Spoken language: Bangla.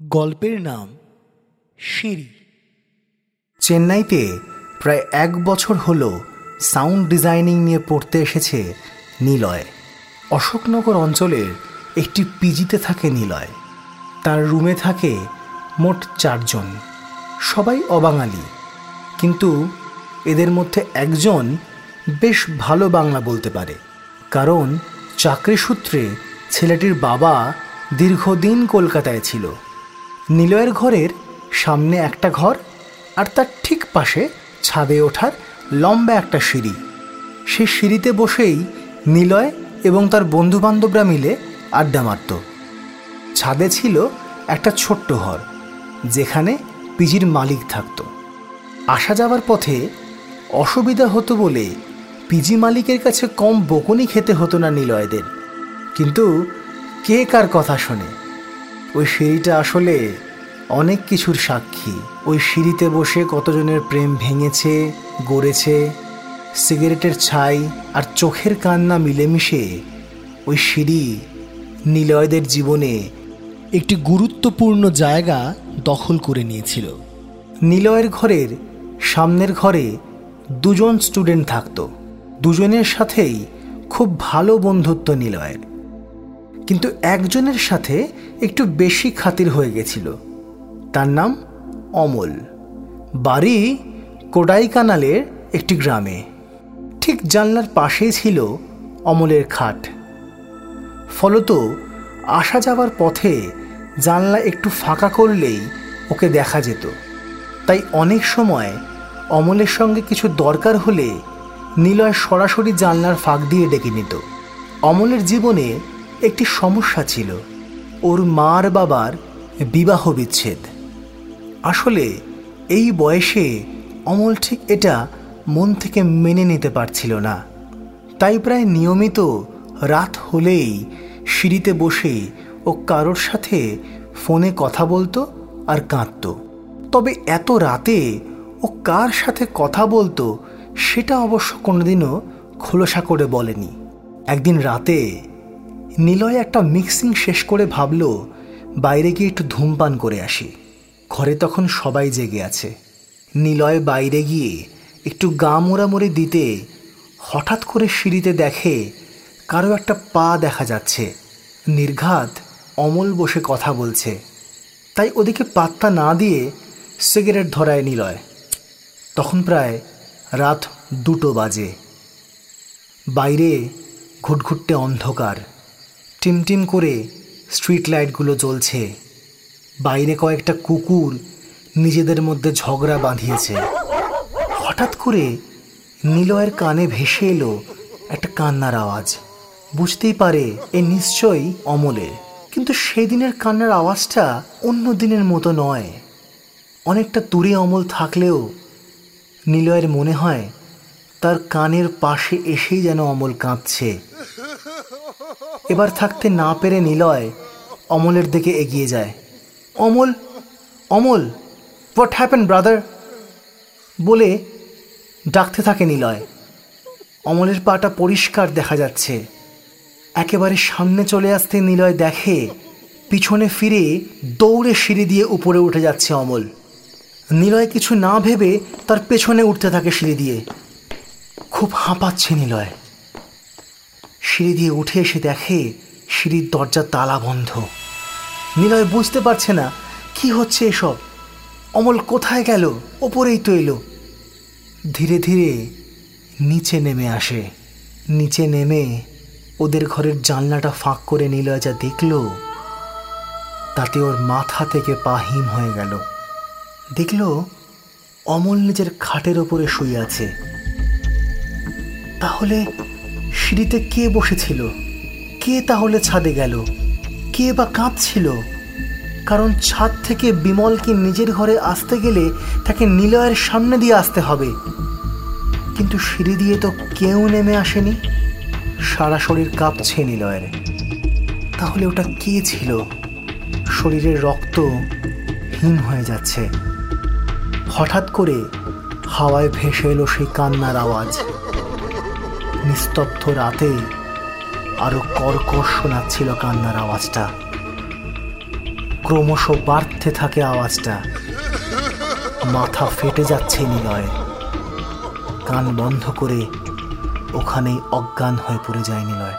গল্পের নাম সিঁড়ি। চেন্নাইতে প্রায় এক বছর হলো সাউন্ড ডিজাইনিং নিয়ে পড়তে এসেছে নিলয়। অশোকনগর অঞ্চলের একটি পিজিতে থাকে নিলয়। তার রুমে থাকে মোট চারজন। সবাই অবাঙালি। কিন্তু এদের মধ্যে একজন বেশ ভালো বাংলা বলতে পারে। কারণ চাকরি সূত্রে ছেলেটির বাবা দীর্ঘদিন কলকাতায় ছিল। নিলয়ের ঘরের সামনে একটা ঘর আর তার ঠিক পাশে ছাদে ওঠার লম্বা একটা সিঁড়ি। সেই সিঁড়িতে বসেই নিলয় এবং তার বন্ধুবান্ধবরা মিলে আড্ডা মারত। ছাদে ছিল একটা ছোট্ট ঘর, যেখানে পিজির মালিক থাকত। আসা যাওয়ার পথে অসুবিধা হতো বলে পিজি মালিকের কাছে কম বকুনি খেতে হতো না নিলয়দের। কিন্তু কে কার কথা শোনে? ওই সিঁড়িটা আসলে অনেক কিছুর সাক্ষী। ওই সিঁড়িতে বসে কতজনের প্রেম ভেঙেছে, গড়েছে, সিগারেটের ছাই আর চোখের কান্না মিলেমিশে ওই সিঁড়ি নিলয়দের জীবনে একটি গুরুত্বপূর্ণ জায়গা দখল করে নিয়েছিল। নিলয়ের ঘরের সামনের ঘরে দুজন স্টুডেন্ট থাকতো। দুজনের সাথেই খুব ভালো বন্ধুত্ব নিলয়ের। কিন্তু একজনের সাথে একটু বেশি খাতির হয়ে গেছিল। তার নাম অমল। বাড়ি কোডাইকানালের একটি গ্রামে। ঠিক জানলার পাশেই ছিল অমলের খাট। ফলত আসা যাওয়ার পথে জানলা একটু ফাঁকা করলেই ওকে দেখা যেত। তাই অনেক সময় অমলের সঙ্গে কিছু দরকার হলে নিলয় সরাসরি জানলার ফাঁক দিয়ে ডেকে নিত। অমলের জীবনে একটি সমস্যা ছিল। ওর মার বাবার বিবাহ বিচ্ছেদ। আসলে এই বয়সে অমল ঠিক এটা মন থেকে মেনে নিতে পারছিল না। তাই প্রায় নিয়মিত রাত হলেই সিঁড়িতে বসে ও কারোর সাথে ফোনে কথা বলতো আর কাঁদত। তবে এত রাতে ও কার সাথে কথা বলতো সেটা অবশ্য কোনোদিনও খোলসা করে বলেনি। একদিন রাতে নিলয় একটা মিক্সিং শেষ করে ভাবল, বাইরে গিয়ে একটু ধূমপান করে আসি। ঘরে তখন সবাই জেগে আছে। নিলয় বাইরে গিয়ে একটু গা মোড়ামুড়ি দিতে হঠাৎ করে সিঁড়িতে দেখে কারও একটা পা দেখা যাচ্ছে। নির্ঘাত অমল বসে কথা বলছে। তাই ওদিকে পাত্তা না দিয়ে সিগারেট ধরায় নিলয়। তখন প্রায় রাত দুটো বাজে। বাইরে ঘুটঘুটে অন্ধকার। টিমটিম করে স্ট্রিট লাইটগুলো জ্বলছে। বাইরে কয়েকটা কুকুর নিজেদের মধ্যে ঝগড়া বাঁধিয়েছে। হঠাৎ করে নিলয়ের কানে ভেসে এলো একটা কান্নার আওয়াজ। বুঝতেই পারে এ নিশ্চয়ই অমলের। কিন্তু সেদিনের কান্নার আওয়াজটা অন্য দিনের মতো নয়। অনেকটা দূরে অমল থাকলেও নিলয়ের মনে হয় তার কানের পাশে এসেই যেন অমল কাঁদছে এবার থাকতে না পেরে নিলয় অমলের দিকে এগিয়ে যায়। Amal Amal what happen brother বলে ডাকতে থাকে নিলয়। অমলের পাটা পরিষ্কার দেখা যাচ্ছে। একেবারে সামনে চলে আসতে নিলয় দেখে পিছনে ফিরে দৌড়ে সিঁড়ি দিয়ে উপরে উঠে যাচ্ছে অমল। নিলয় কিছু না ভেবে তার পেছনে উঠতে থাকে সিঁড়ি দিয়ে। খুব হাঁপাচ্ছে নিলয়। সিঁড়ি দিয়ে উঠে এসে দেখে সিঁড়ির দরজা তালা বন্ধ। নিলয় বুঝতে পারছে না, কি হচ্ছে এসব? অমল কোথায় গেল? ওপরেই তো এলো। ধীরে ধীরে নিচে নেমে আসে। নিচে নেমে ওদের ঘরের জানলাটা ফাঁক করে নিলয় যা দেখল, তাতে ওর মাথা থেকে পা হিম হয়ে গেল। দেখল, অমল নিজের খাটের ওপরে শুয়ে আছে। তাহলে সিঁড়িতে কে বসেছিল? কে তাহলে ছাদে গেল? কে বা কাঁদছিল? কারণ ছাদ থেকে বিমলকে নিজের ঘরে আসতে গেলে তাকে নিলয়ের সামনে দিয়ে আসতে হবে। কিন্তু সিঁড়ি দিয়ে তো কেউ নেমে আসেনি। সারা শরীর কাঁপছে নিলয়ের। তাহলে ওটা কে ছিল? শরীরের রক্ত হিম হয়ে যাচ্ছে। হঠাৎ করে হাওয়ায় ভেসে এলো সেই কান্নার আওয়াজ। নিস্তব্ধ রাতে আরও কর্কশ শোনাচ্ছিল কান্নার আওয়াজটা। ক্রমশ বাড়তে থাকে আওয়াজটা। মাথা ফেটে যাচ্ছে নিলয়। কান বন্ধ করে ওখানেই অজ্ঞান হয়ে পড়ে যায় নিলয়।